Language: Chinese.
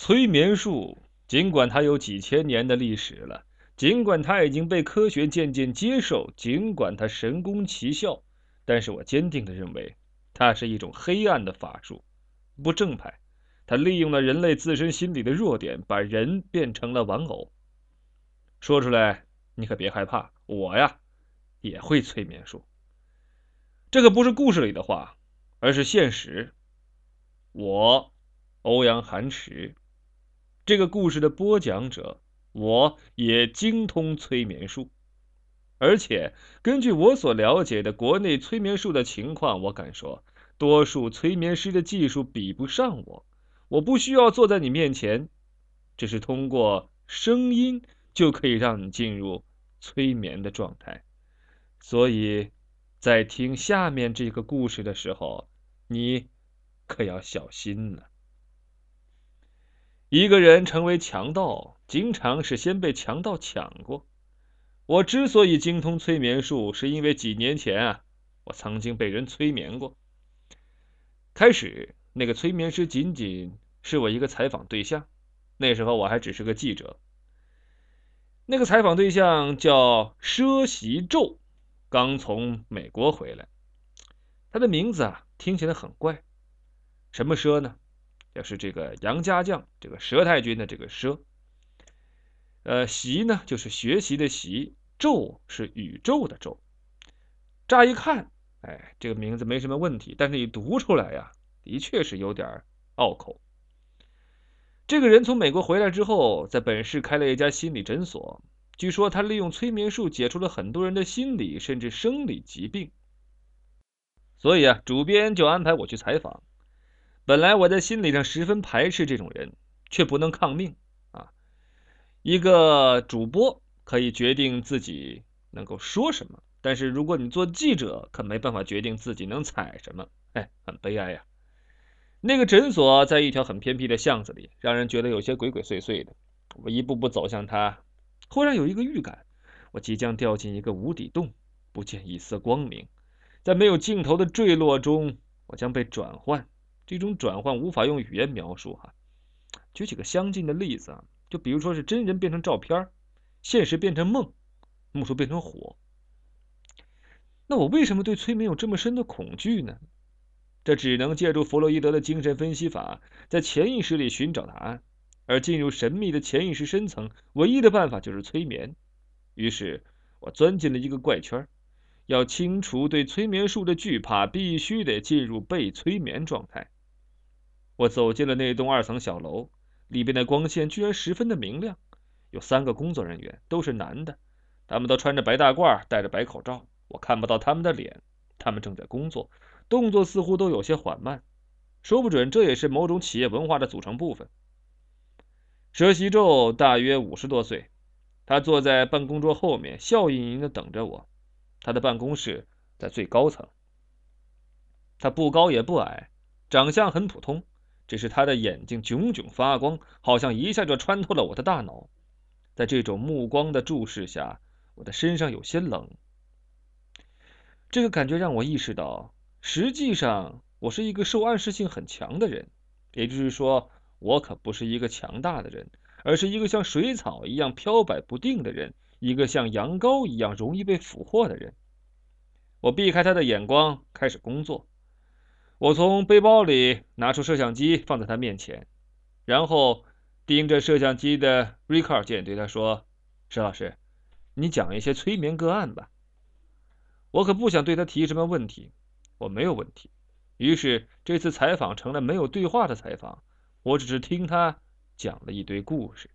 催眠术，尽管它有几千年的历史了，尽管它已经被科学渐渐接受，尽管它神功奇效，但是我坚定的认为，它是一种黑暗的法术，不正派。它利用了人类自身心理的弱点，把人变成了玩偶。说出来，你可别害怕，我呀，也会催眠术。这可不是故事里的话，而是现实。我，欧阳寒池，这个故事的播讲者，我也精通催眠术，而且根据我所了解的国内催眠术的情况，我敢说，多数催眠师的技术比不上我。我不需要坐在你面前，只是通过声音就可以让你进入催眠的状态，所以。在听下面这个故事的时候，你可要小心了。一个人成为强盗，经常是先被强盗抢过。我之所以精通催眠术，是因为几年前啊，我曾经被人催眠过。开始，那个催眠师仅仅是我一个采访对象，那时候我还只是个记者。那个采访对象叫佘习宙。刚从美国回来，他的名字啊听起来很怪，什么佘呢？要是这个杨家将，这个佘太君的这个佘，呃，习呢就是学习的习，宙是宇宙的宙。乍一看，哎，这个名字没什么问题，但是你读出来呀，的确是有点拗口。这个人从美国回来之后，在本市开了一家心理诊所。据说他利用催眠术解除了很多人的心理甚至生理疾病，所以啊，主编就安排我去采访。本来我在心理上十分排斥这种人，却不能抗命啊。一个主播可以决定自己能够说什么，但是如果你做记者，可没办法决定自己能采什么。哎，很悲哀呀。那个诊所在一条很偏僻的巷子里，让人觉得有些鬼鬼祟祟的。我一步步走向他。忽然有一个预感，我即将掉进一个无底洞，不见一丝光明，在没有尽头的坠落中，我将被转换。这种转换无法用语言描述。哈，举几个相近的例子啊，就比如说是真人变成照片，现实变成梦，木头变成火。那我为什么对催眠有这么深的恐惧呢？这只能借助弗洛伊德的精神分析法，在潜意识里寻找答案。而进入神秘的潜意识深层，唯一的办法就是催眠。于是，我钻进了一个怪圈。要清除对催眠术的惧怕，必须得进入被催眠状态。我走进了那栋二层小楼，里边的光线居然十分的明亮。有三个工作人员，都是男的，他们都穿着白大褂，戴着白口罩，我看不到他们的脸。他们正在工作，动作似乎都有些缓慢，说不准这也是某种企业文化的组成部分。佘习宙大约五十多岁，他坐在办公桌后面，笑盈盈的等着我。他的办公室在最高层。他不高也不矮，长相很普通，只是他的眼睛炯炯发光，好像一下就穿透了我的大脑。在这种目光的注视下，我的身上有些冷。这个感觉让我意识到，实际上我是一个受暗示性很强的人，也就是说。我可不是一个强大的人，而是一个像水草一样飘摆不定的人，一个像羊羔一样容易被俘获的人。我避开他的眼光，开始工作。我从背包里拿出摄像机，放在他面前，然后盯着摄像机的 record 键，对他说：“石老师，你讲一些催眠个案吧。”我可不想对他提什么问题，我没有问题。于是这次采访成了没有对话的采访。我只是听他讲了一堆故事。